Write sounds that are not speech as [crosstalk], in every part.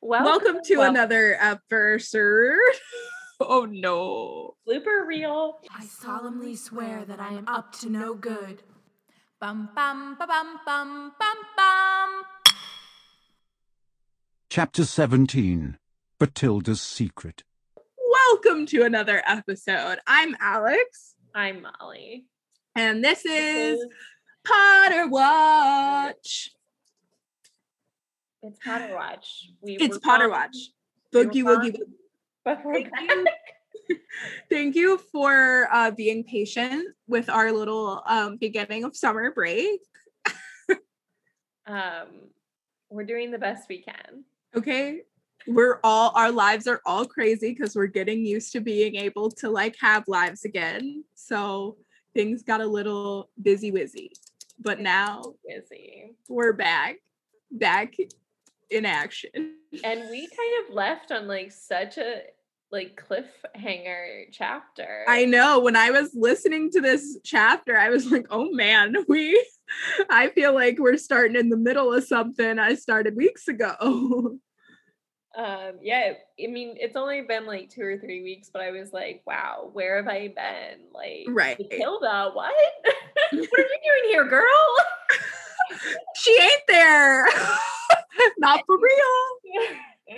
Welcome to Well- another episode. [laughs] Oh no. blooper reel. I solemnly swear that I am up to no good. Bum bum ba bum bum bum bum. Chapter 17 Bathilda's Secret. Welcome to another episode. I'm Alex, I'm Molly. and this This is Potter Watch. It's Potter Watch. We It's Potter Watch. Boogie woogie. woogie. Thank you. [laughs] Thank you for uh, being patient with our little um, beginning of summer break. Um, we're doing the best we can. Okay. We're all, our lives are all crazy because we're getting used to being able to like have lives again. So things got a little busy wizzy. But now Busy. we're back, back in action. And we kind of left on like such a like cliffhanger chapter. I know when I was listening to this chapter, I was like, oh man, we, [laughs] I feel like we're starting in the middle of something I started weeks ago. [laughs] um yeah i mean it's only been like two or three weeks but i was like wow where have i been like Right. Bathilda, what [laughs] what are you doing here girl she ain't there. [laughs] Not for real.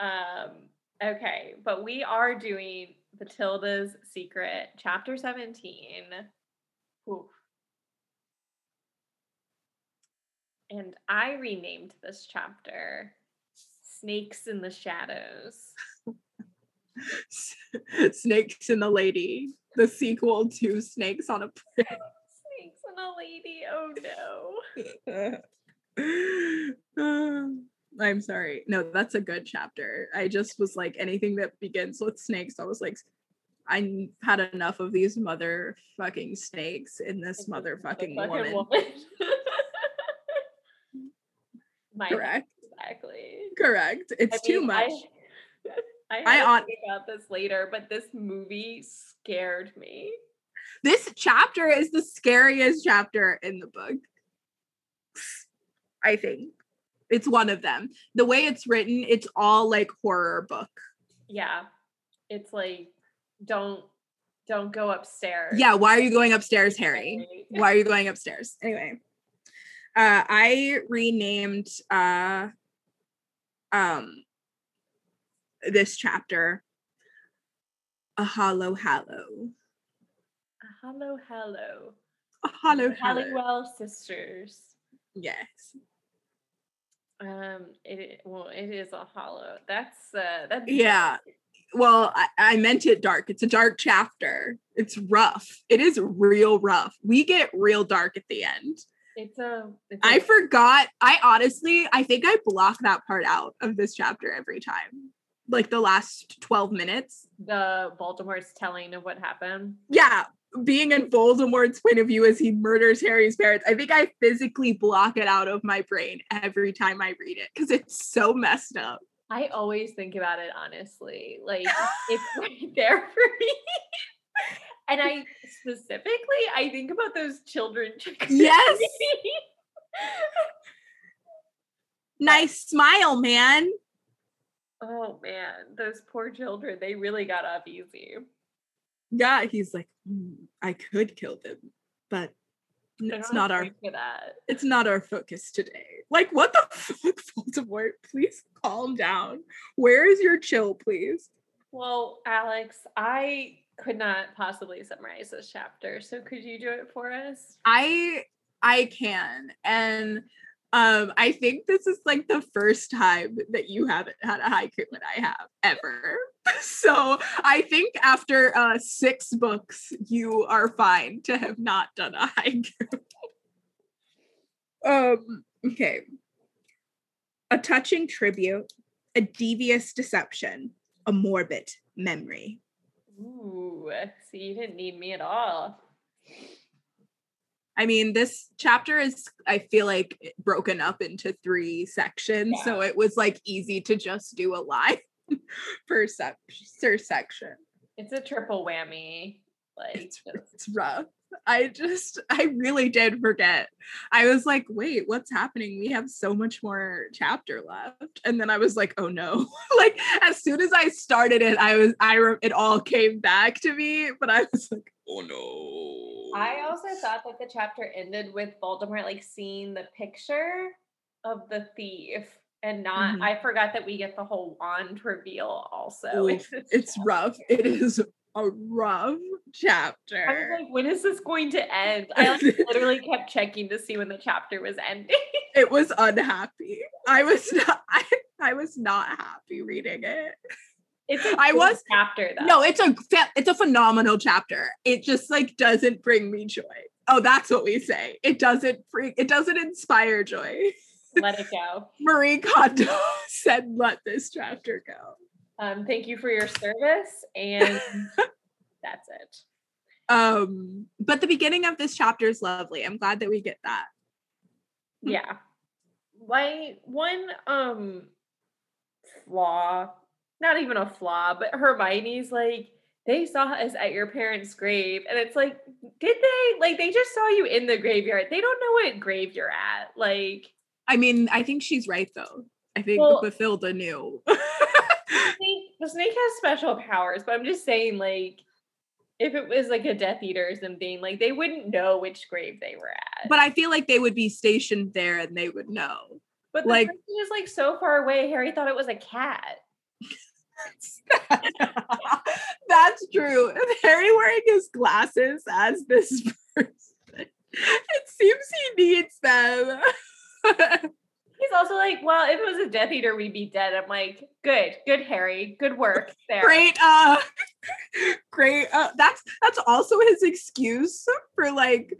um okay but we are doing Bathilda's secret chapter 17 Oof. and i renamed this chapter snakes in the shadows [laughs] Snakes in the Lady, the sequel to Snakes on a snakes a lady oh no Prince. [laughs] I'm sorry. No, that's a good chapter. I just was like anything that begins with snakes. I was like, I had enough of these motherfucking snakes in this motherfucking Motherfucking woman. [laughs] My Correct. exactly. Correct. It's I too much. [laughs] I, I, I on- about this later, but this movie scared me. This chapter is the scariest chapter in the book. I think it's one of them. The way it's written, it's all like horror book. Yeah, it's like don't don't go upstairs. Yeah, why are you going upstairs, Harry? Why are you going upstairs? Anyway, uh, I renamed uh, um, this chapter a hollow hallow. Hello, hello. A hollow hallow. Halliwell sisters. Yes. Um, it well, it is a hollow. That's uh, that's Yeah. Well, I, I meant it dark. It's a dark chapter. It's rough. It is real rough. We get real dark at the end. It's a. It's I a- forgot. I honestly, I think I block that part out of this chapter every time. Like the last 12 minutes. the Voldemort's telling of what happened. Yeah. Being in Voldemort's point of view as he murders Harry's parents, I think I physically block it out of my brain every time I read it because it's so messed up. I always think about it honestly. Like [laughs] it's right [laughs] there for me. and I specifically I think about those children. Yes. [laughs] Nice smile, man. oh man, those poor children, they really got off easy. Yeah, he's like, "Mm, I could kill them, but it's don't our it's not our focus today. Like, what the [laughs] fuck, Voldemort? Please calm down. Where is your chill, please? Well, Alex, I could not possibly summarize this chapter. So could you do it for us? I I can. And um I think this is like the first time that you haven't had a haiku and I have ever. [laughs] So I think after uh six books, you are fine to have not done a haiku. [laughs] um okay. A touching tribute, a devious deception, a morbid memory. Ooh, see, you didn't need me at all. I mean, this chapter is, I feel like, broken up into three sections. So it was like easy to just do a line [laughs] per, sec- per section. It's a triple whammy. Like It's, it's rough. I just, I really did forget. I was like, wait, what's happening? We have so much more chapter left. And then I was like, oh no. [laughs] like as soon as I started it, I was, I, re- it all came back to me, but I was like, oh no. I also thought that the chapter ended with Voldemort like seeing the picture of the thief and not Mhm. I forgot that we get the whole wand reveal also. Oof, in [laughs] it's chapter. rough. [laughs] It is a rough chapter. I was like, when is this going to end? I like, [laughs] literally kept checking to see when the chapter was ending. it was unhappy. I was not, I, I was not happy reading it. It's a I was- chapter though. No, it's a it's a phenomenal chapter. It just like doesn't bring me joy. Oh, that's what we say. It doesn't bring it doesn't inspire joy. [laughs] let it go. Marie Kondo [laughs] said, "Let this chapter go." Um, thank you for your service, and [laughs] that's it. Um, but the beginning of this chapter is lovely. I'm glad that we get that. Yeah. My one um flaw, not even a flaw, but Hermione's like, they saw us at your parents' grave. And it's like, did they? Like they just saw you in the graveyard. They don't know what grave you're at. Like I mean, I think she's right though. I think Well- Bathilda knew. Snake, the snake has special powers, but I'm just saying, like, if it was like a Death Eater or something, like they wouldn't know which grave they were at. but I feel like they would be stationed there and they would know. But the like- person is like so far away. Harry thought it was a cat. [laughs] That's true. If Harry wearing his glasses as this [laughs] person, it seems he needs them. [laughs] He's also like, well, if it was a Death Eater, we'd be dead. I'm like, good, good, Harry, good work there. great, uh, great. Uh, that's that's also his excuse for like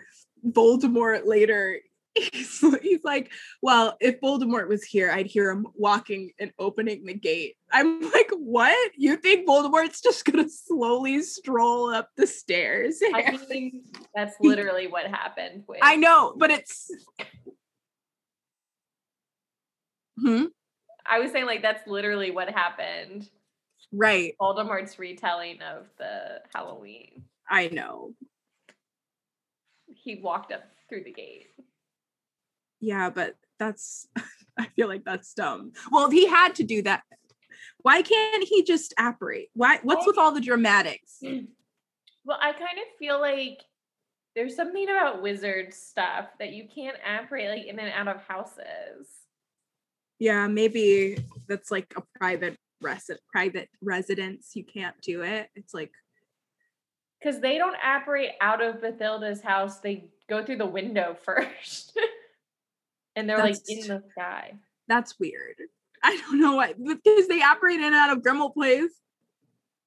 Voldemort later. He's, [laughs] he's like, well, if Voldemort was here, I'd hear him walking and opening the gate. I'm [laughs] like, what? You think Voldemort's just gonna slowly stroll up the stairs? [laughs] I mean, that's literally what happened. With I know, but it's. Hmm. I was saying like that's literally what happened. Right. Voldemort's retelling of the Halloween. I know. He walked up through the gate. Yeah, but that's. [laughs] I feel like that's dumb. Well, if he had to do that. Why can't he just apparate? Why? What's with all the dramatics? [clears throat] Well, I kind of feel like there's something about wizard stuff that you can't apparate like in and out of houses. Yeah, maybe that's like a private resident, private residence. You can't do it. It's like Because they don't apparate out of Bathilda's house. They go through the window [laughs] first. And they're like in the sky. that's weird. [laughs] I don't know why because they apparate in and out of Grimmauld Place.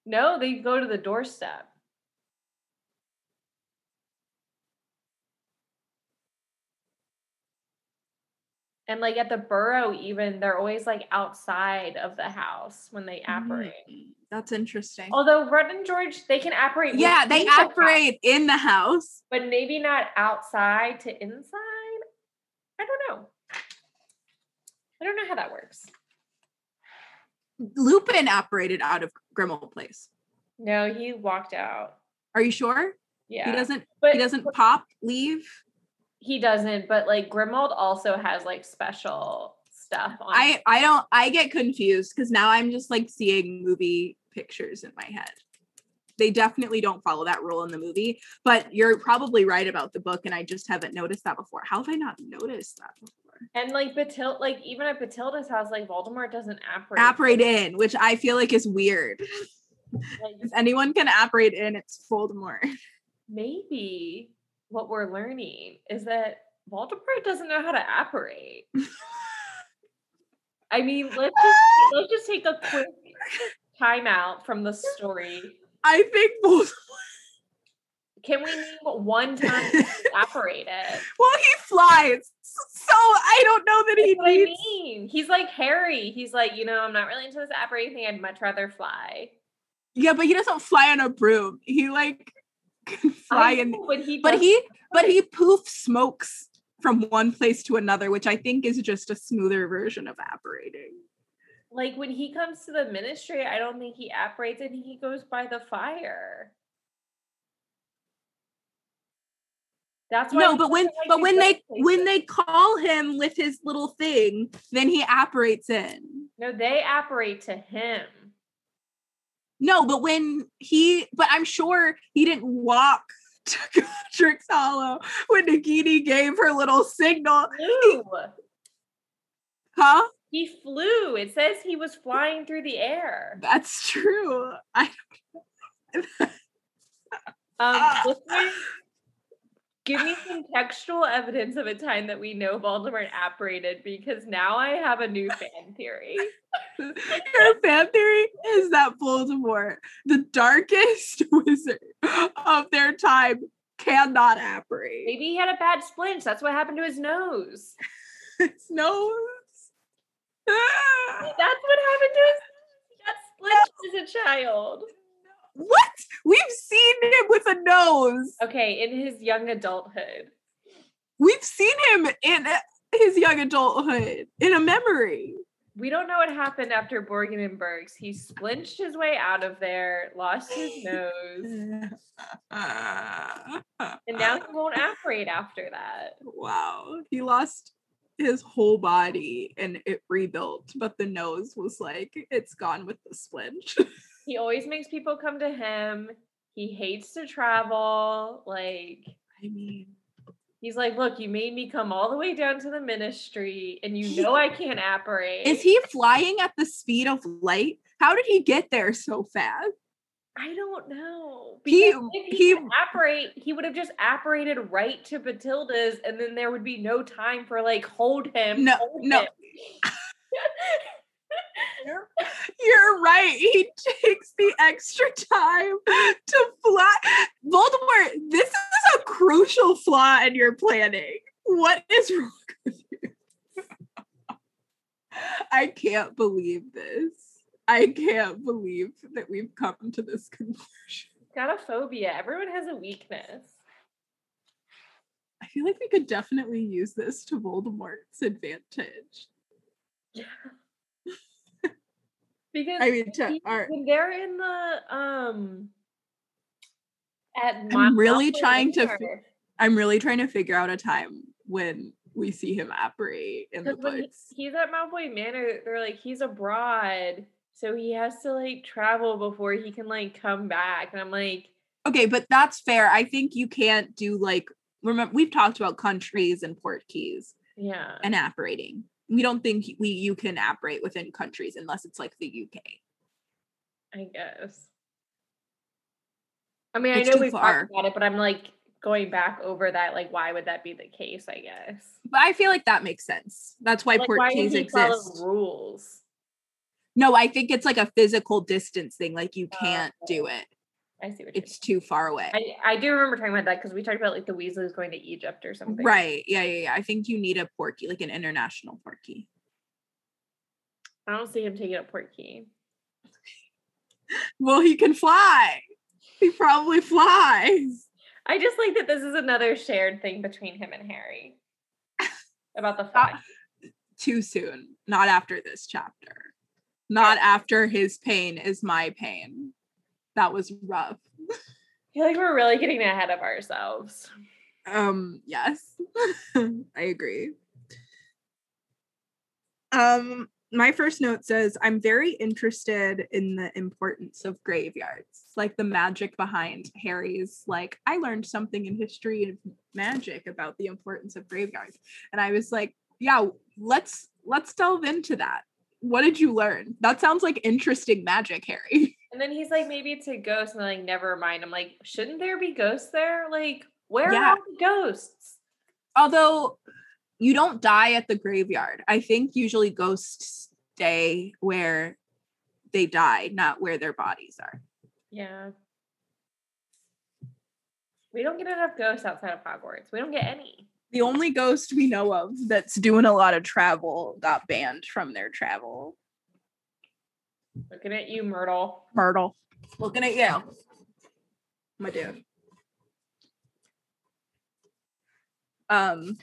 No, they go to the doorstep. And like at the burrow, even they're always like outside of the house when they apparate. Mm, That's interesting. Although Fred and George, they can apparate. yeah, they within the house, apparate in the house. but maybe not outside to inside. I don't know. I don't know how that works. Lupin apparated out of Grimmauld Place. No, he walked out. Are you sure? Yeah, He doesn't But he doesn't pop leave. He doesn't, but like Grimmauld also has like special stuff on. I I don't I get confused because now I'm just like seeing movie pictures in my head. They definitely don't follow that rule in the movie, but you're probably right about the book, and I just haven't noticed that before. How have I not noticed that before? and like Batil, like even at Bathilda's house, like Voldemort doesn't apparate. Apparate in, which I feel like is weird. Like, If anyone can apparate in, it's Voldemort. maybe what we're learning is that Voldemort doesn't know how to apparate. [laughs] I mean, let's just let's just take a quick [laughs] timeout from the story. I think Voldemort. Can we name one time he [laughs] apparated? Well, he flies, so I don't know that he That's what I needs. mean. He's like Harry. He's like, you know, I'm not really into this apparating thing. I'd much rather fly. Yeah, but he doesn't fly on a broom. He like can fly I in but he but he but he poof smokes from one place to another which i think is just a smoother version of apparating like when he comes to the ministry, I don't think he apparates and he goes by the fire. That's why No, but when but when they places. when they call him with his little thing, then he apparates in. no, they apparate to him. No, but when he but I'm sure he didn't walk [laughs] to Godric's Hollow when Nagini gave her little signal. Huh? He flew. It says he was flying through the air. That's true. I [laughs] Um, Ah. give me some textual evidence of a time that we know Voldemort apparated because now I have a new fan theory. [laughs] your fan theory is that Voldemort, the darkest [laughs] wizard of their time, cannot apparate. Maybe he had a bad splinch. That's what happened to his nose. His nose. That's what happened to his He got split as a child. What? We've seen him with a nose. Okay, in his young adulthood. We've seen him in his young adulthood in a memory. We don't know what happened after Borgin and Burkes. He splinched his way out of there, lost his [laughs] nose, and now he won't [laughs] apparate after that. wow. He lost his whole body and it rebuilt, but the nose was like, it's gone with the splint. [laughs] He always makes people come to him. He hates to travel. Like, I mean, he's like, Look, you made me come all the way down to the ministry, and you know I can't apparate. is he flying at the speed of light? How did he get there so fast? I don't know. He- Because if he, he- apparate, he would have just apparated right to Bathilda's, and then there would be no time for like hold him. No, hold no. him. You're, you're right. He takes the extra time to fly. Voldemort, this is a crucial flaw in your planning. What is wrong with you? [laughs] I can't believe this. I can't believe that we've come to this conclusion. Got a phobia. Everyone has a weakness. I feel like we could definitely use this to Voldemort's advantage. Yeah. [laughs] Because I mean, to he- our, when they're in the um at I'm Mount really Malfoy trying to Manor, I'm really trying to figure out a time when we see him apparate in the when he- books. he's at Malfoy Manor, they're like he's abroad, so he has to like travel before he can like come back. And I'm like, Okay, but that's fair. I think you can't do like remember we've talked about countries and port keys yeah, and apparating. We don't think we you can apparate within countries unless it's like the UK. I guess. I mean, It's I know we've far. talked about it, but I'm like going back over that. Like, why would that be the case? I guess. But I feel like that makes sense. That's why Like, port why keys does he follow exist. rules? No, I think it's like a physical distance thing. Like you can't do oh, it. I see what you're It's too far away. I, I do remember talking about that because we talked about like the Weasleys going to Egypt or something. Right. Yeah, yeah, yeah. I think you need a port key, like an international port key. I don't see him taking a port key. [laughs] Well, he can fly. He probably flies. I just like that this is another shared thing between him and Harry [laughs] about the fly. Too soon. Not after this chapter. Not after his pain is my pain. That was rough. I feel like we're really getting ahead of ourselves. Um, yes. [laughs] I agree. Um, my first note says I'm very interested in the importance of graveyards, like the magic behind Harry's like I learned something in history of magic about the importance of graveyards. And I was like, yeah, let's let's delve into that. What did you learn? That sounds like interesting magic, Harry. [laughs] And then he's like, maybe it's a ghost. And I'm like, never mind. I'm like, shouldn't there be ghosts there? Like, where Yeah. are all the ghosts? Although you don't die at the graveyard. I think usually ghosts stay where they died, not where their bodies are. Yeah. We don't get enough ghosts outside of Hogwarts. We don't get any. The only ghost we know of that's doing a lot of travel got banned from their travel. Looking at you, Myrtle. Myrtle. Looking at you. My dude. Um,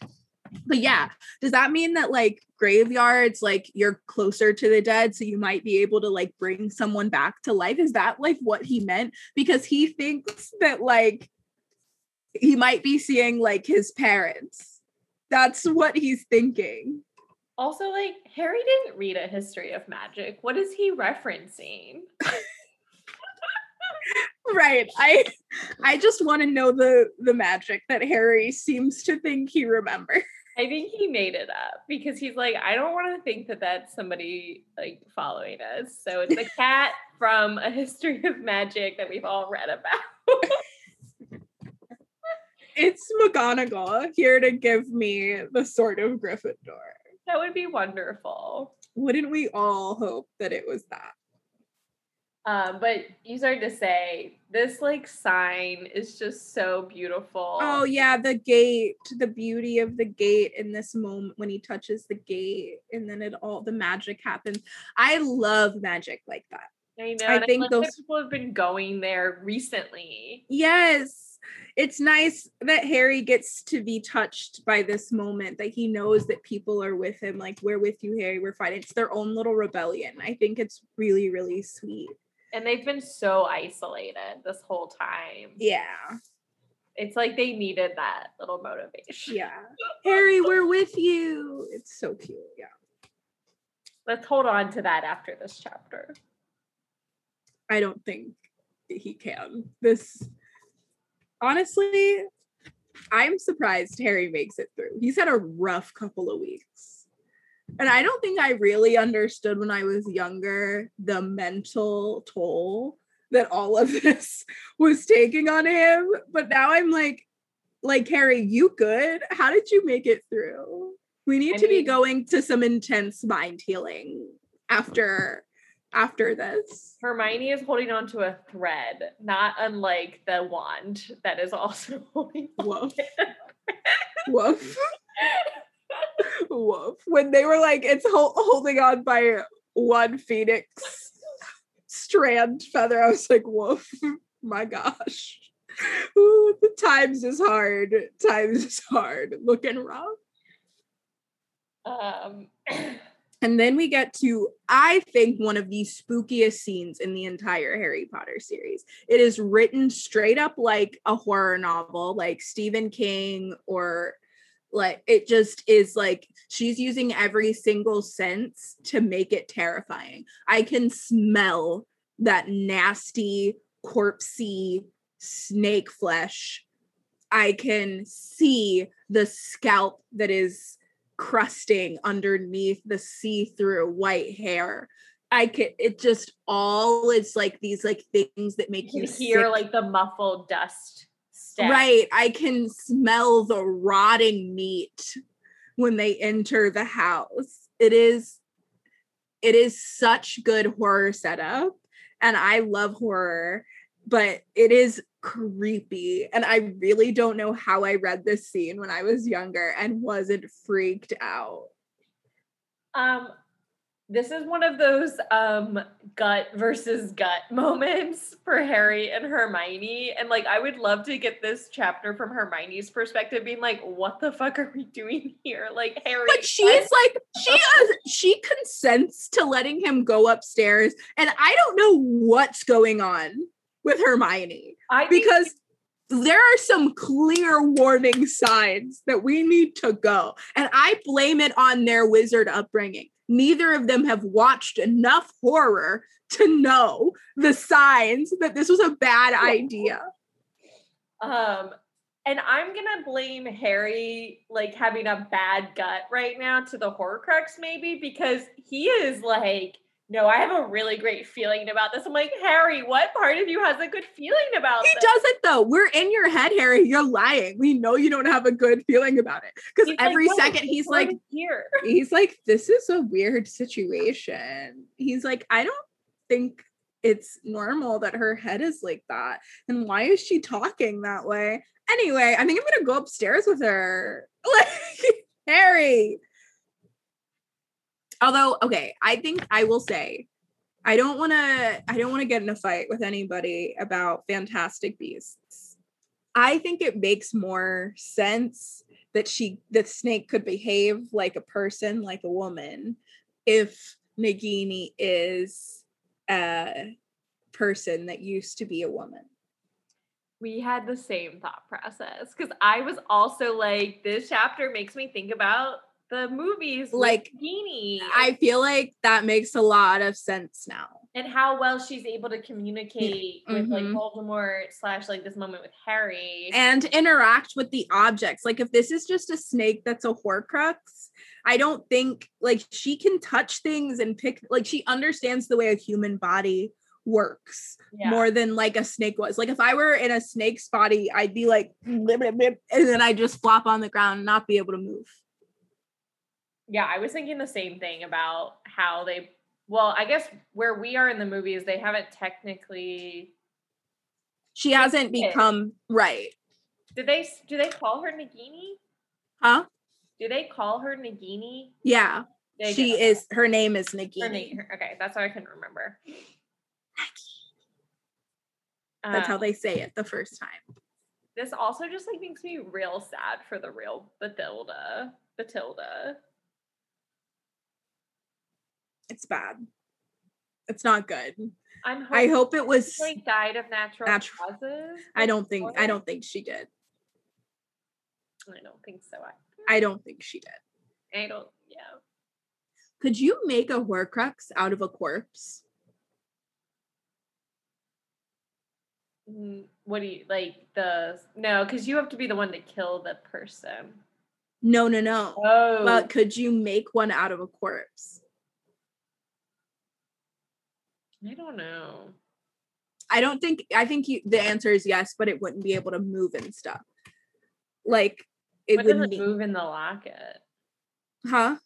but yeah, does that mean that like graveyards, like you're closer to the dead, so you might be able to like bring someone back to life? Is that like what he meant? Because he thinks that like he might be seeing like his parents. That's what he's thinking. Also, like Harry didn't read a history of magic. What is he referencing? [laughs] right. I I just want to know the the magic that Harry seems to think he remembers. I think he made it up because he's like, I don't want to think that that's somebody like following us. So it's a [laughs] cat from a history of magic that we've all read about. [laughs] it's McGonagall here to give me the sword of Gryffindor. That would be wonderful. Wouldn't we all hope that it was that? Um, but you started to say this like sign is just so beautiful. Oh yeah, the gate, the beauty of the gate in this moment when he touches the gate and then it all the magic happens. I love magic like that. I know. I think I those people have been going there recently. Yes. It's nice that Harry gets to be touched by this moment that he knows that people are with him like we're with you Harry, we're fine. It's their own little rebellion. I think it's really really sweet. And they've been so isolated this whole time. Yeah. It's like they needed that little motivation. Yeah. Harry, we're with you. It's so cute. Yeah. Let's hold on to that after this chapter. I don't think he can. This honestly, I'm surprised Harry makes it through. He's had a rough couple of weeks. And I don't think I really understood when I was younger the mental toll that all of [laughs] this was taking on him. But now I'm like, like Harry, you good? How did you make it through? We need I to be going to some intense mind healing after after this. Hermione is holding on to a thread, not unlike the wand that is also [laughs] holding on Woof. Woof. Woof. When they were like, it's hol- holding on by one phoenix strand feather, I was like, woof. My gosh. Ooh, the times is hard. Times is hard. Looking rough. Um, [clears throat] And then we get to, I think, one of the spookiest scenes in the entire Harry Potter series. It is written straight up like a horror novel, like Stephen King, or like it just is like she's using every single sense to make it terrifying. I can smell that nasty, corpsey snake flesh. I can see the scalp that is crusting underneath the see-through white hair. I could it just all is like these like things that make you you hear sick. like the muffled dust step. right. I can smell the rotting meat when they enter the house. It is it is such good horror setup and I love horror, but it is creepy and I really don't know how I read this scene when I was younger and wasn't freaked out. Um, this is one of those um gut versus gut [laughs] moments for Harry and Hermione. And like I would love to get this chapter from Hermione's perspective, being like, what the fuck are we [laughs] doing here? Like Harry. But she's like she is, she consents to letting him go upstairs and I don't know what's going on with Hermione I think because there are some clear warning signs that we need to go and I blame it on their wizard upbringing. Neither of them have watched enough horror to know the signs that this was a bad idea. Um, and I'm gonna blame Harry like having a bad gut right now to the Horcrux, maybe because he is like, no, I have a really great feeling about this. I'm like, Harry, what part of you has a good feeling about He this? doesn't though. We're in your head, Harry. You're lying. We know you don't have a good feeling about it. Because He's like, every second he's like, here. he's like, this is a weird situation. He's like, I don't think it's normal that her head is like that. And why is she talking that way? Anyway, I think I'm gonna go upstairs with her. [laughs] Like Harry. Although, okay, I think I will say I don't want to I don't want to get in a fight with anybody about Fantastic Beasts. I think it makes more sense that she that Snake could behave like a person, like a woman, if Nagini is a person that used to be a woman. we had the same thought process because I was also like, this chapter makes me think about the movies, Like, Nagini, I feel like that makes a lot of sense now. and how well she's able to communicate with like Mhm. Voldemort slash like this moment with Harry. and interact with the objects. Like if this is just a snake that's a Horcrux, I don't think like she can touch things and pick like she understands the way a human body works yeah. more than like a snake was. Like if I were in a snake's body, I'd be like and then I'd just flop on the ground and not be able to move. Yeah, I was thinking the same thing about how they. Well, I guess where we are in the movie is they haven't technically. She hasn't become right. Do they? Do they call her Nagini? Huh? Do they call her Nagini? Yeah. They she is her name is Her Nagini. name. Okay, that's why I couldn't remember. That's how Um, they say it the first time. This also just like makes me real sad for the real Bathilda. Bathilda. It's bad. It's not good. I'm. I hope it was like died of natural natu- causes. I don't think I don't think she did. I don't think so. I, I don't think she did. I don't. Yeah. Could you make a Horcrux out of a corpse? Mm, What do you like the no? Because you have to be the one to kill the person. No, no, no. Oh, But could you make one out of a corpse? I don't know. I don't think I think you, the answer is yes, but it wouldn't be able to move and stuff. Like it What would doesn't need, move in the locket? huh?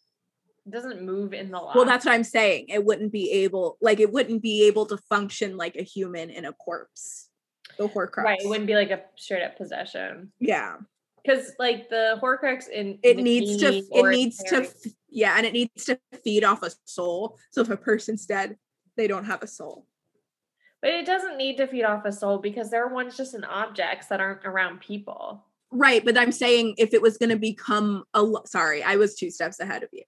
It doesn't move in the locket. Well, that's what I'm saying. It wouldn't be able, like, it wouldn't be able to function like a human in a corpse. The Horcrux. right. It wouldn't be like a straight up possession. Yeah. Because like the Horcrux in It needs to. It needs to. Yeah, and it needs to feed off a soul. So if a person's dead, they don't have a soul. But it doesn't need to feed off a soul because they're ones just in objects that aren't around people. Right, but I'm saying if it was going to become a sorry, I was two steps ahead of you.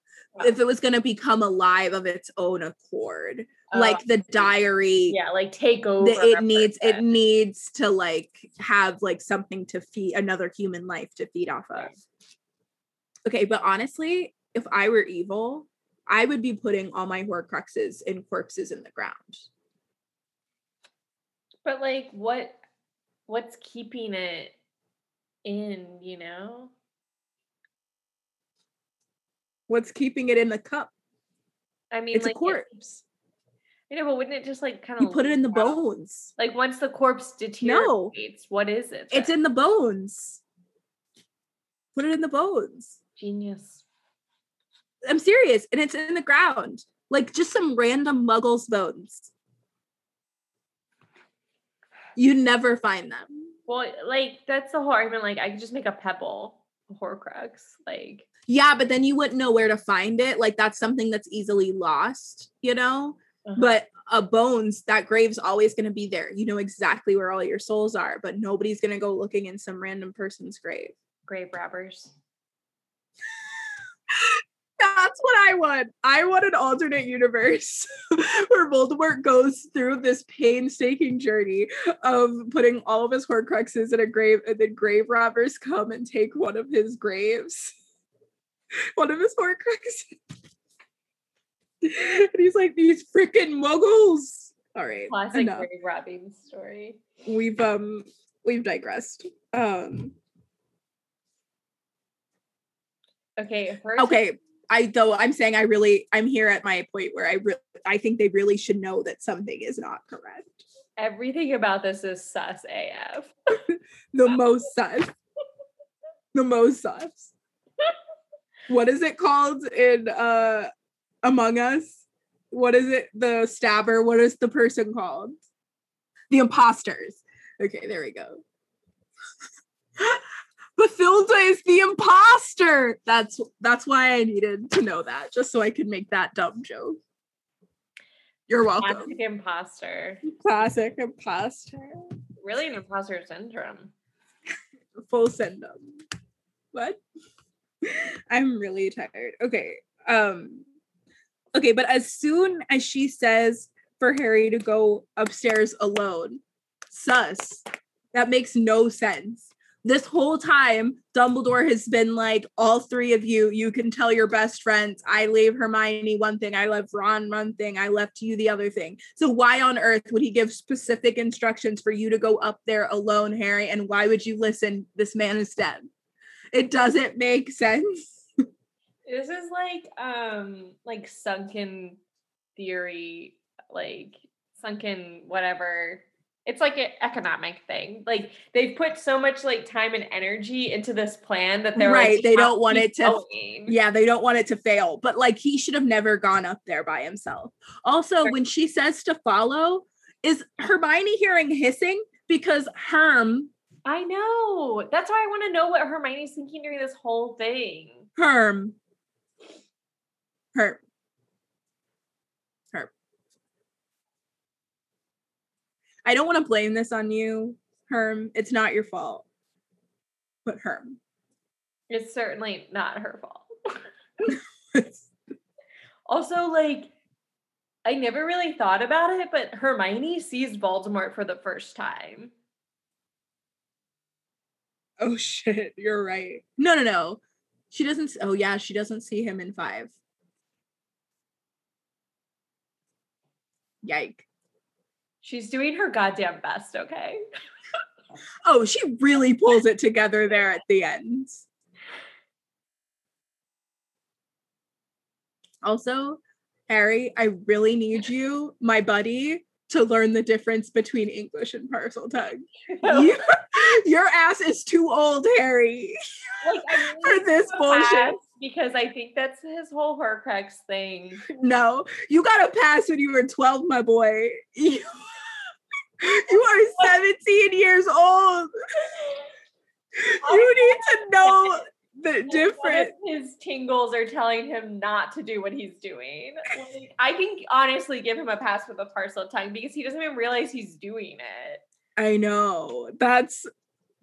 If it was going to become alive of its own accord, Oh, like the diary, Yeah, like take over. that it needs it needs to like have like something to feed another human life to feed off of. Right. Okay, but honestly, if I were evil, I would be putting all my Horcruxes and corpses in the ground. But like what what's keeping it in, you know? What's keeping it in the cup? I mean It's like a it- corpse. I know, but wouldn't it just like kind of You put it in the bones. Like once the corpse deteriorates, what is it? It's in the bones. Put it in the bones. genius. I'm serious. And it's in the ground. Like just some random muggle's bones. You never find them. Well, like that's the whole argument. Like I could just make a pebble, a Horcrux. Like Yeah, but then you wouldn't know where to find it. Like that's something that's easily lost, you know? uh-huh. But a bones, that grave's always going to be there. You know exactly where all your souls are, but nobody's going to go looking in some random person's grave. grave robbers. That's what I want. I want an alternate universe [laughs] where Voldemort goes through this painstaking journey of putting all of his Horcruxes in a grave, and then grave robbers come and take one of his graves, [laughs] one of his Horcruxes. [laughs] and he's like, "These freaking muggles!" All right, Classic enough. grave robbing story. We've um, we've digressed. Um, Okay, first okay i though i'm saying i really i'm here at my point where i re- i think they really should know that something is not correct. Everything about this is sus AF. [laughs] the most sus. The most sus. What is it called in uh among us? What is it? The stabber? What is the person called? The imposters. Okay there we go [laughs] Bathilda is the imposter. That's that's why I needed to know that, just so I could make that dumb joke. You're welcome. Classic imposter. Classic imposter. Really an imposter syndrome. [laughs] Full send them. What? [laughs] I'm really tired. Okay. Um okay, but as soon as she says for Harry to go upstairs alone, sus. That makes no sense. This whole time, Dumbledore has been like, all three of you, you can tell your best friends, I leave Hermione one thing, I left Ron one thing, I left you the other thing. So, why on earth would he give specific instructions for you to go up there alone, Harry? And why would you listen? This man is dead. It doesn't make sense. This is like um like sunken theory, like sunken whatever. It's like an economic thing. Like they've put so much like time and energy into this plan that they're Right, Like, they don't want it to- going." Yeah, they don't want it to fail, but like he should have never gone up there by himself. Also, when she says to follow, is Hermione hearing hissing? Because Herm, I know. That's why I want to know what Hermione's thinking during this whole thing. Herm, Herm, Herm. I don't want to blame this on you, Herm. It's not your fault. But Herm. It's certainly not her fault. [laughs] Also, like, I never really thought about it, but Hermione sees Voldemort for the first time. oh [laughs] shit, you're right. No, no, no. She doesn't. Oh yeah, she doesn't see him in five. Yike. She's doing her goddamn best, okay? Oh, she really pulls it together there at the end. Also, Harry, I really need you, my buddy, to learn the difference between English and Parseltongue. [laughs] You- your ass is too old, Harry. like, I for this feel bullshit. Because I think that's his whole Horcrux thing. No, you got a pass when you were 12, my boy. [laughs] You, are 17 years old. You need to know the Like, what if difference. His tingles are telling him not to do what he's doing. Like, I can honestly give him a pass with a Parseltongue because he doesn't even realize he's doing it. I know. That's a,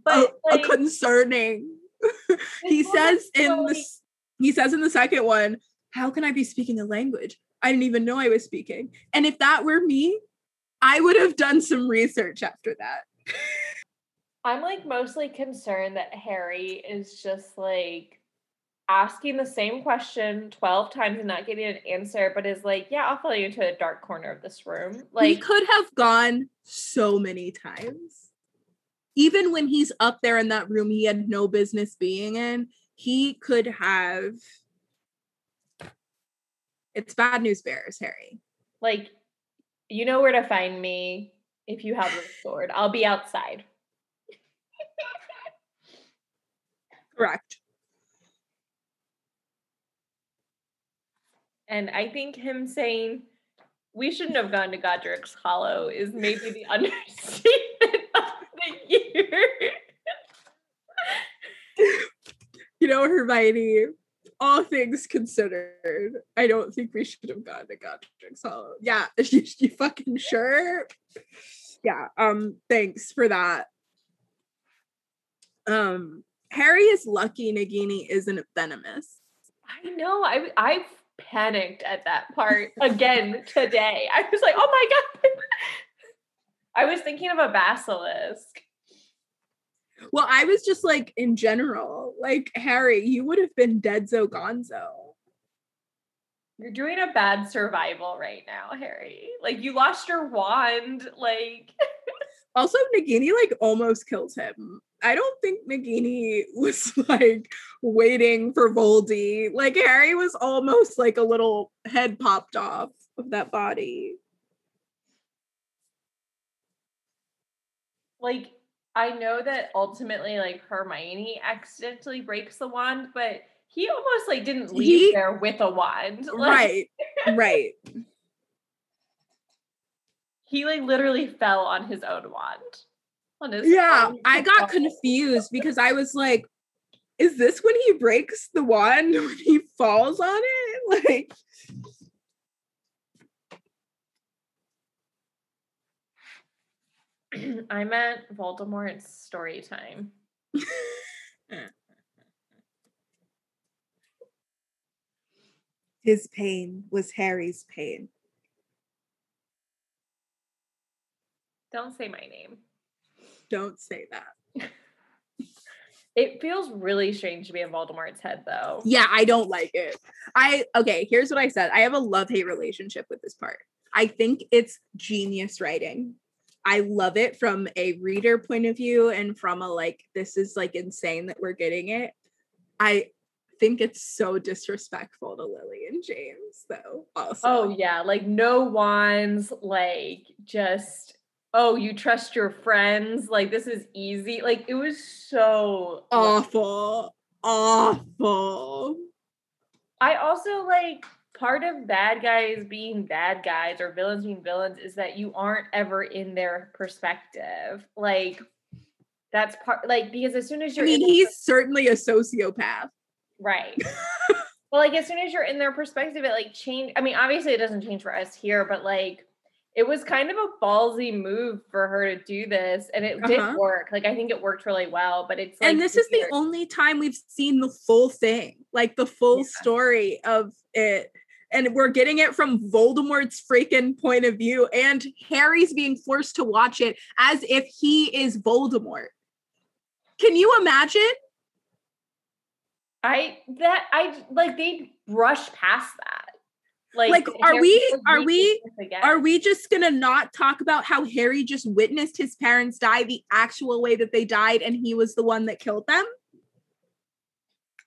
But a like, concerning. [laughs] he says in this he says in the second one, how can I be speaking a language? I didn't even know I was speaking. And if that were me, I would have done some research after that. I'm like mostly concerned that Harry is just like asking the same question 12 times and not getting an answer, but is like, yeah, I'll follow you into a dark corner of this room. Like, he could have gone so many times. Even when he's up there in that room he had no business being in, he could have. It's bad news bears, Harry. like, you know where to find me if you have the sword. I'll be outside. Correct. And I think him saying we shouldn't have gone to Godric's Hollow is maybe the [laughs] understatement of the year. [laughs] You know, Hermione, all things considered, I don't think we should have gone to Godric's Hollow. Yeah, [laughs] you, you fucking sure? Yeah, um, thanks for that. Um, Harry is lucky Nagini isn't venomous. I know. I I panicked at that part again [laughs] today. I was like, oh my god. [laughs] I was thinking of a basilisk. Well, I was just like in general, like Harry, you would have been deadzo gonzo. You're doing a bad survival right now, Harry. Like you lost your wand. Like [laughs] Also, Nagini like almost kills him. I don't think Nagini was like waiting for Voldy. Like Harry was almost like a little head popped off of that body. like I know that ultimately like Hermione accidentally breaks the wand, but he almost like didn't leave He- there with a wand. [laughs] Like, Right. right. He like literally fell on his own wand. On his Yeah, own I got wand. confused because I was like, is this when he breaks the wand [laughs] when he falls on it? [laughs] Like [clears throat] I meant Voldemort's story time. his pain was Harry's pain. Don't say my name. Don't say that. [laughs] It feels really strange to be in Voldemort's head, though. Yeah, I don't like it. I okay, here's what I said. I have a love-hate relationship with this part. I think it's genius writing. I love it from a reader point of view and from a like this is like insane that we're getting it. I think it's so disrespectful to Lily and James though. Oh, also. Oh yeah, like no wands, like just oh, you trust your friends, like this is easy. Like it was so awful. Awful. I also like part of bad guys being bad guys or villains being villains is that you aren't ever in their perspective. Like that's part like because as soon as you're I mean, he's certainly a sociopath. right. [laughs] well, like as soon as you're in their perspective, it like change. I mean, obviously it doesn't change for us here, but like it was kind of a ballsy move for her to do this, and it Uh-huh. did work. Like I think it worked really well, but it's like and this is the only time we've seen the full thing, like the full Yeah. story of it. And we're getting it from Voldemort's freaking point of view, and Harry's being forced to watch it as if he is Voldemort. Can you imagine? I that I like they brush past that. Like, Like, are we- are we- Are we just gonna not talk about how Harry just witnessed his parents die the actual way that they died, and he was the one that killed them?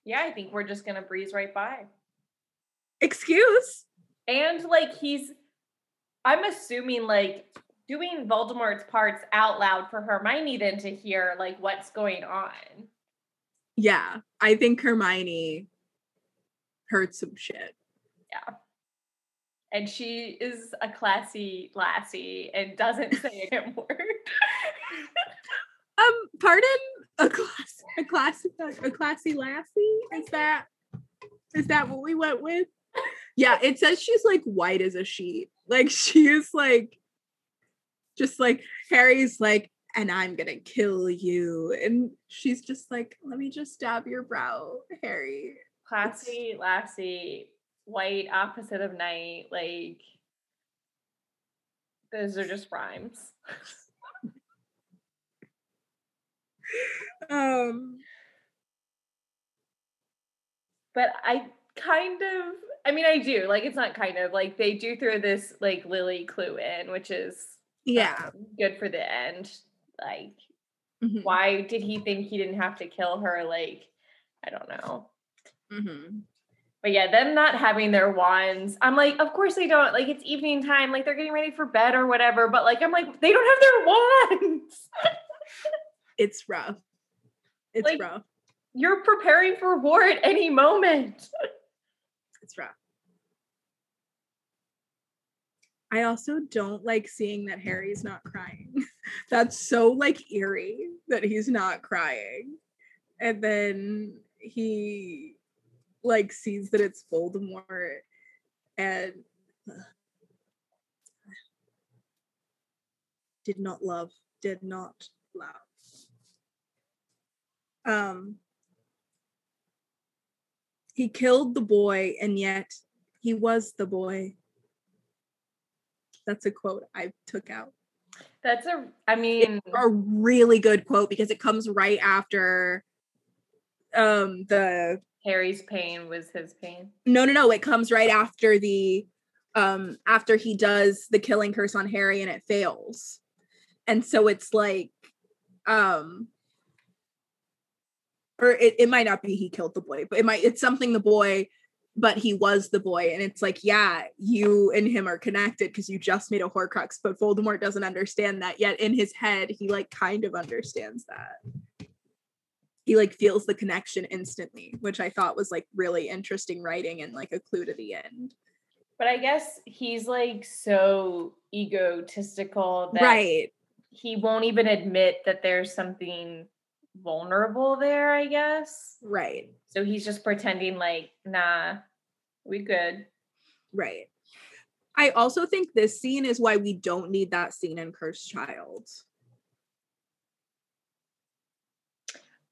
Yeah, I think we're just gonna breeze right by. Excuse? And like he's I'm assuming like doing Voldemort's parts out loud for Hermione then to hear like what's going on. Yeah, I think Hermione heard some shit. Yeah. And she is a classy lassie and doesn't say [laughs] a word. Um, pardon? A class, a classy, a classy lassie? Is that is that what we went with? Yeah, it says she's like white as a sheet. Like [laughs] she is like just like Harry's like, and I'm gonna kill you. And she's just like, let me just stab your brow, Harry. classy lassie, white opposite of night, like those are just rhymes. [laughs] Um but I kind of I mean I do like it's not kind of like they do throw this like Lily clue in, which is yeah. um, good for the end. Like Mhm, why did he think he didn't have to kill her? Like I don't know. mhm. But yeah, them not having their wands, I'm like, of course they don't. Like it's evening time, like they're getting ready for bed or whatever. But like I'm like, they don't have their wands. [laughs] It's rough. It's Like- rough. You're preparing for war at any moment. [laughs] It's rough. I also don't like seeing that Harry's not crying. [laughs] That's so like eerie that he's not crying. And then he like sees that it's Voldemort and [sighs] did not love, did not love. Um he killed the boy and yet he was the boy that's a quote i took out That's a I mean a really good quote because it comes right after um the Harry's pain was his pain. no no no it comes right after the um after he does the killing curse on harry and it fails and so it's like um or it, it might not be he killed the boy but it might it's something the boy but he was the boy. And it's like yeah you and him are connected because you just made a horcrux but voldemort doesn't understand that yet. In his head he like kind of understands that. He like feels the connection instantly which i thought was like really interesting writing and like a clue to the end. But I guess he's like so egotistical that right. he won't even admit that there's something vulnerable there, I guess. right So he's just pretending like, nah, we good. right i also think this scene is why we don't need that scene in cursed child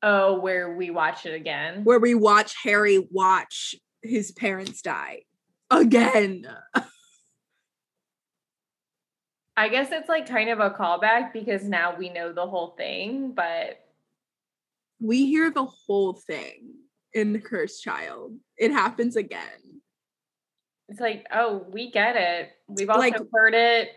Oh, where we watch it again. where we watch harry watch his parents die again [laughs] I guess it's like kind of a callback because now we know the whole thing, but We hear the whole thing in the cursed child. It happens again. it's like, oh, we get it. We've also Like- heard it.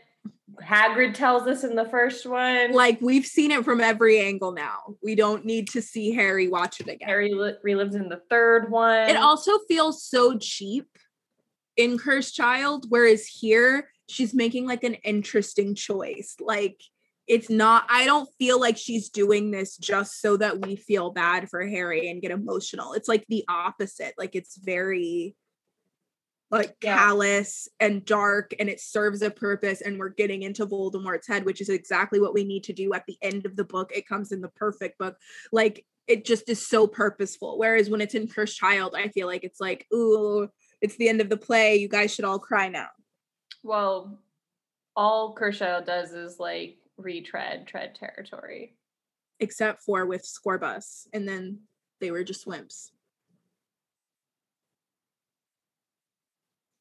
Hagrid tells us in the first one. Like we've seen it from every angle now. We don't need to see Harry watch it again. Harry li- relives in the third one. it also feels so cheap in Cursed Child, whereas here she's making like an interesting choice. Like it's not, I don't feel like she's doing this just so that we feel bad for Harry and get emotional. It's like the opposite. Like it's very like Yeah. callous and dark and it serves a purpose and we're getting into Voldemort's head which is exactly what we need to do at the end of the book it comes in the perfect book like it just is so purposeful whereas when it's in Cursed Child I feel like it's like ooh it's the end of the play you guys should all cry now well, all Cursed Child does is like retread, tread territory. except for with Scorbus and then they were just wimps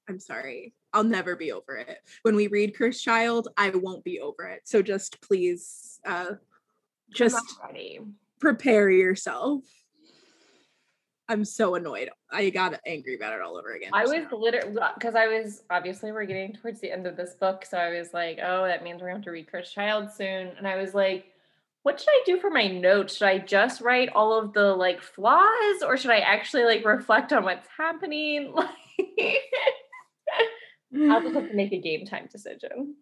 I'm sorry. I'll never be over it. When we read Cursed Child, I won't be over it. So just please uh just prepare yourself. I'm so annoyed. I got angry about it all over again. I was literally because I was obviously we're getting towards the end of this book, so I was like, oh, that means we're going to read Cursed Child soon, and I was like, what should I do for my notes? Should I just write all of the like flaws, or should I actually like reflect on what's happening? [laughs] Like, I'll just have to make a game time decision.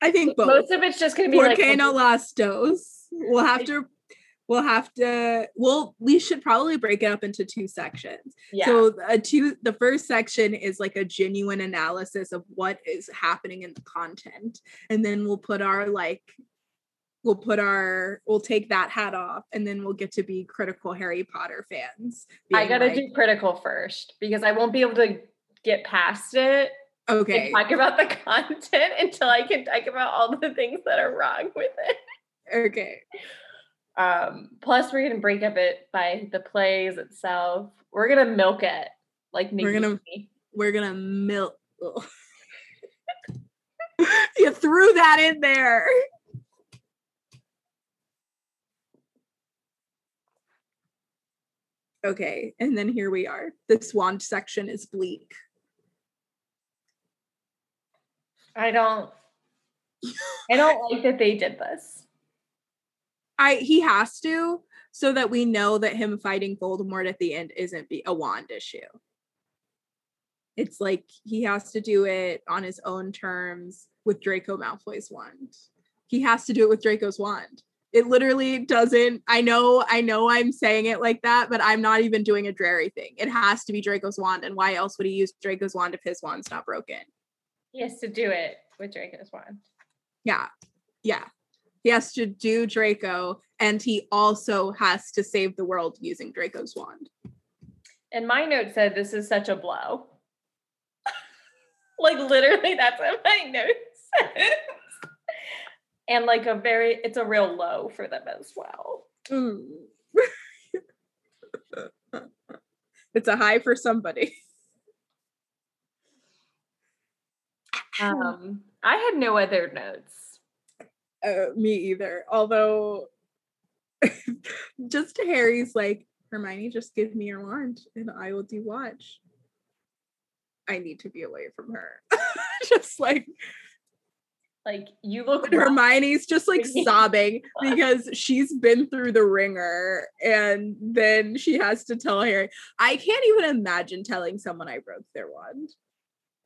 I think both. Most of it's just going to be like Volcano Lastos. We'll have to we'll have to well we should probably break it up into two sections. yeah, So a two the first section is like a genuine analysis of what is happening in the content. And then we'll put our like we'll put our we'll take that hat off and then we'll get to be critical Harry Potter fans. I got to like, do critical first because I won't be able to get past it okay. talk about the [laughs] content until I can talk about all the things that are wrong with it. Okay. Um, plus, we're gonna break up it by the plays itself. We're gonna milk it like We're gonna- We're gonna milk. [laughs] You threw that in there. Okay, and then here we are. This wand section is bleak. I don't. I don't like that they did this. I he has to so that we know that him fighting Voldemort at the end isn't be a wand issue. It's like he has to do it on his own terms with Draco Malfoy's wand. He has to do it with Draco's wand. It literally doesn't. I know, I know I'm saying it like that, but I'm not even doing a Drarry thing. It has to be Draco's wand. And why else would he use Draco's wand if his wand's not broken? He has to do it with Draco's wand. Yeah. Yeah. He has to do Draco and he also has to save the world using Draco's wand. And my note said, "This is such a blow." [laughs] like literally, that's what my note says. and like a very, it's a real low for them as well. Mm. [laughs] it's a high for somebody. Um, I had no other notes. Uh, me either. Although [laughs] just Harry's like, Hermione, just give me your wand and I will do watch. I need to be away from her. [laughs] just like Like you look And Hermione's just like [laughs] sobbing because she's been through the wringer and then she has to tell Harry. I can't even imagine telling someone I broke their wand.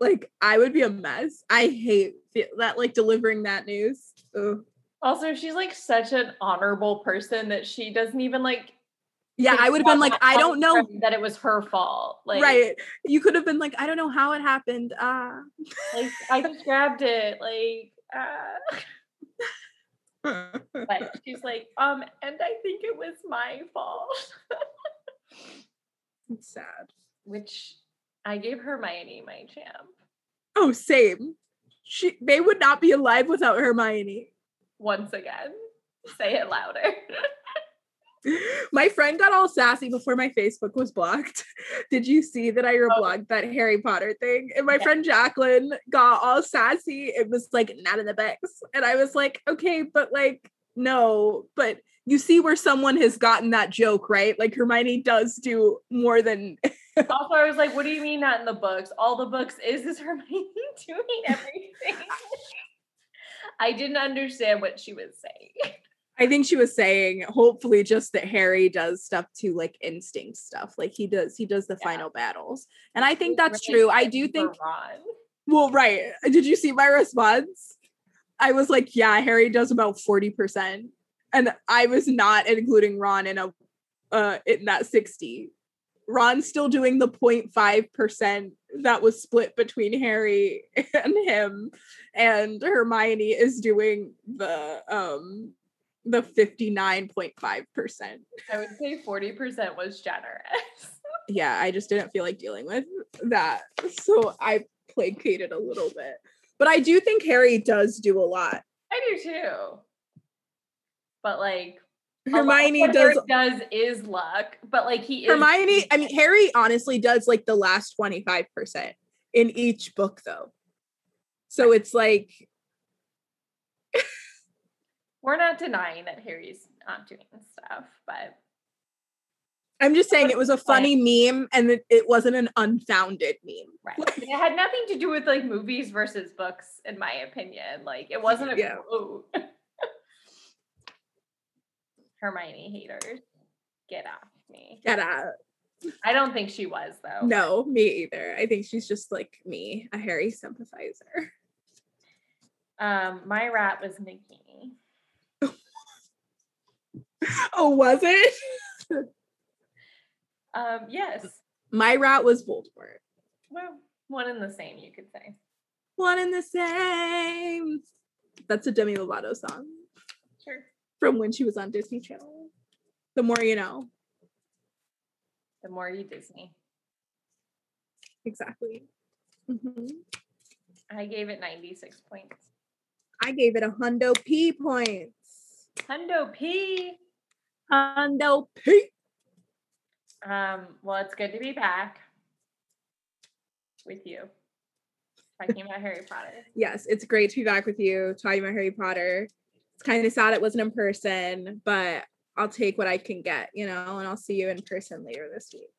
Like I would be a mess. I hate that like delivering that news. Ugh. Also, she's like such an honorable person that she doesn't even like. Yeah, I would have been like, I don't know. that it was her fault. Like, right. You could have been like, I don't know how it happened. Ah. Like I just grabbed it. Like, uh, but [laughs] she's like, um, and I think it was my fault. it's sad. Which I gave Hermione my champ Oh, same. She they would not be alive without Hermione. once again. Say it louder. [laughs] My friend got all sassy before my Facebook was blocked. [laughs] Did you see that I oh. reblogged that Harry Potter thing? And my Yeah. friend Jacqueline got all sassy. It was like not in the books. And I was like, okay, but like, no, but you see where someone has gotten that joke, right? Like Hermione does do more than Also, I was like, what do you mean not in the books? All the books is is Hermione [laughs] doing everything. I didn't understand what she was saying. I think she was saying hopefully just that Harry does stuff to like instinct stuff. Like he does he does the Yeah. final battles. And I think that's Really true. I do think Ron. Well, right. Did you see my response? I was like, yeah, Harry does about 40%. And I was not including Ron in a uh in that 60. Ron's still doing the 0.5% that was split between Harry [laughs] and him. And Hermione is doing the um the 59.5%. I would say 40% was generous. [laughs] Yeah, I just didn't feel like dealing with that. So I placated a little bit. But I do think Harry does do a lot. I do too. But like a lot of Hermione does does is luck, but like he is Hermione, I mean Harry honestly does like the last 25% in each book though. So it's like [laughs] we're not denying that Harry's not doing stuff, but I'm just saying it was a funny meme and it, it wasn't an unfounded meme. right. it had nothing to do with like movies versus books, in my opinion. Like it wasn't a Yeah. quote. [laughs] Hermione haters. Get off me. Get out. I don't think she was though. No, me either. I think she's just like me, a Harry sympathizer. Um, my rat was Nagini. [laughs] Oh, was it? [laughs] Um, yes. My rat was Voldemort. Well, one and the same, you could say. One and the same. That's a Demi Lovato song Sure. From when she was on Disney Channel. The more you know. The more you Disney. Exactly. Mhm. I gave it 96 points. I gave it a hundo P points. Hundo P. Hundo P. Um, well, it's good to be back with you. Talking about Harry Potter. Yes, it's great to be back with you talking about Harry Potter. It's kind of sad it wasn't in person, but I'll take what I can get, you know, and I'll see you in person later this week.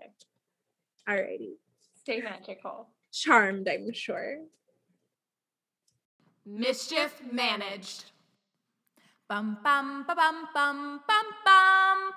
Okay. Alrighty. Stay magical. Charmed, I'm sure. Mischief managed. Bum bum ba bum bum bum bum.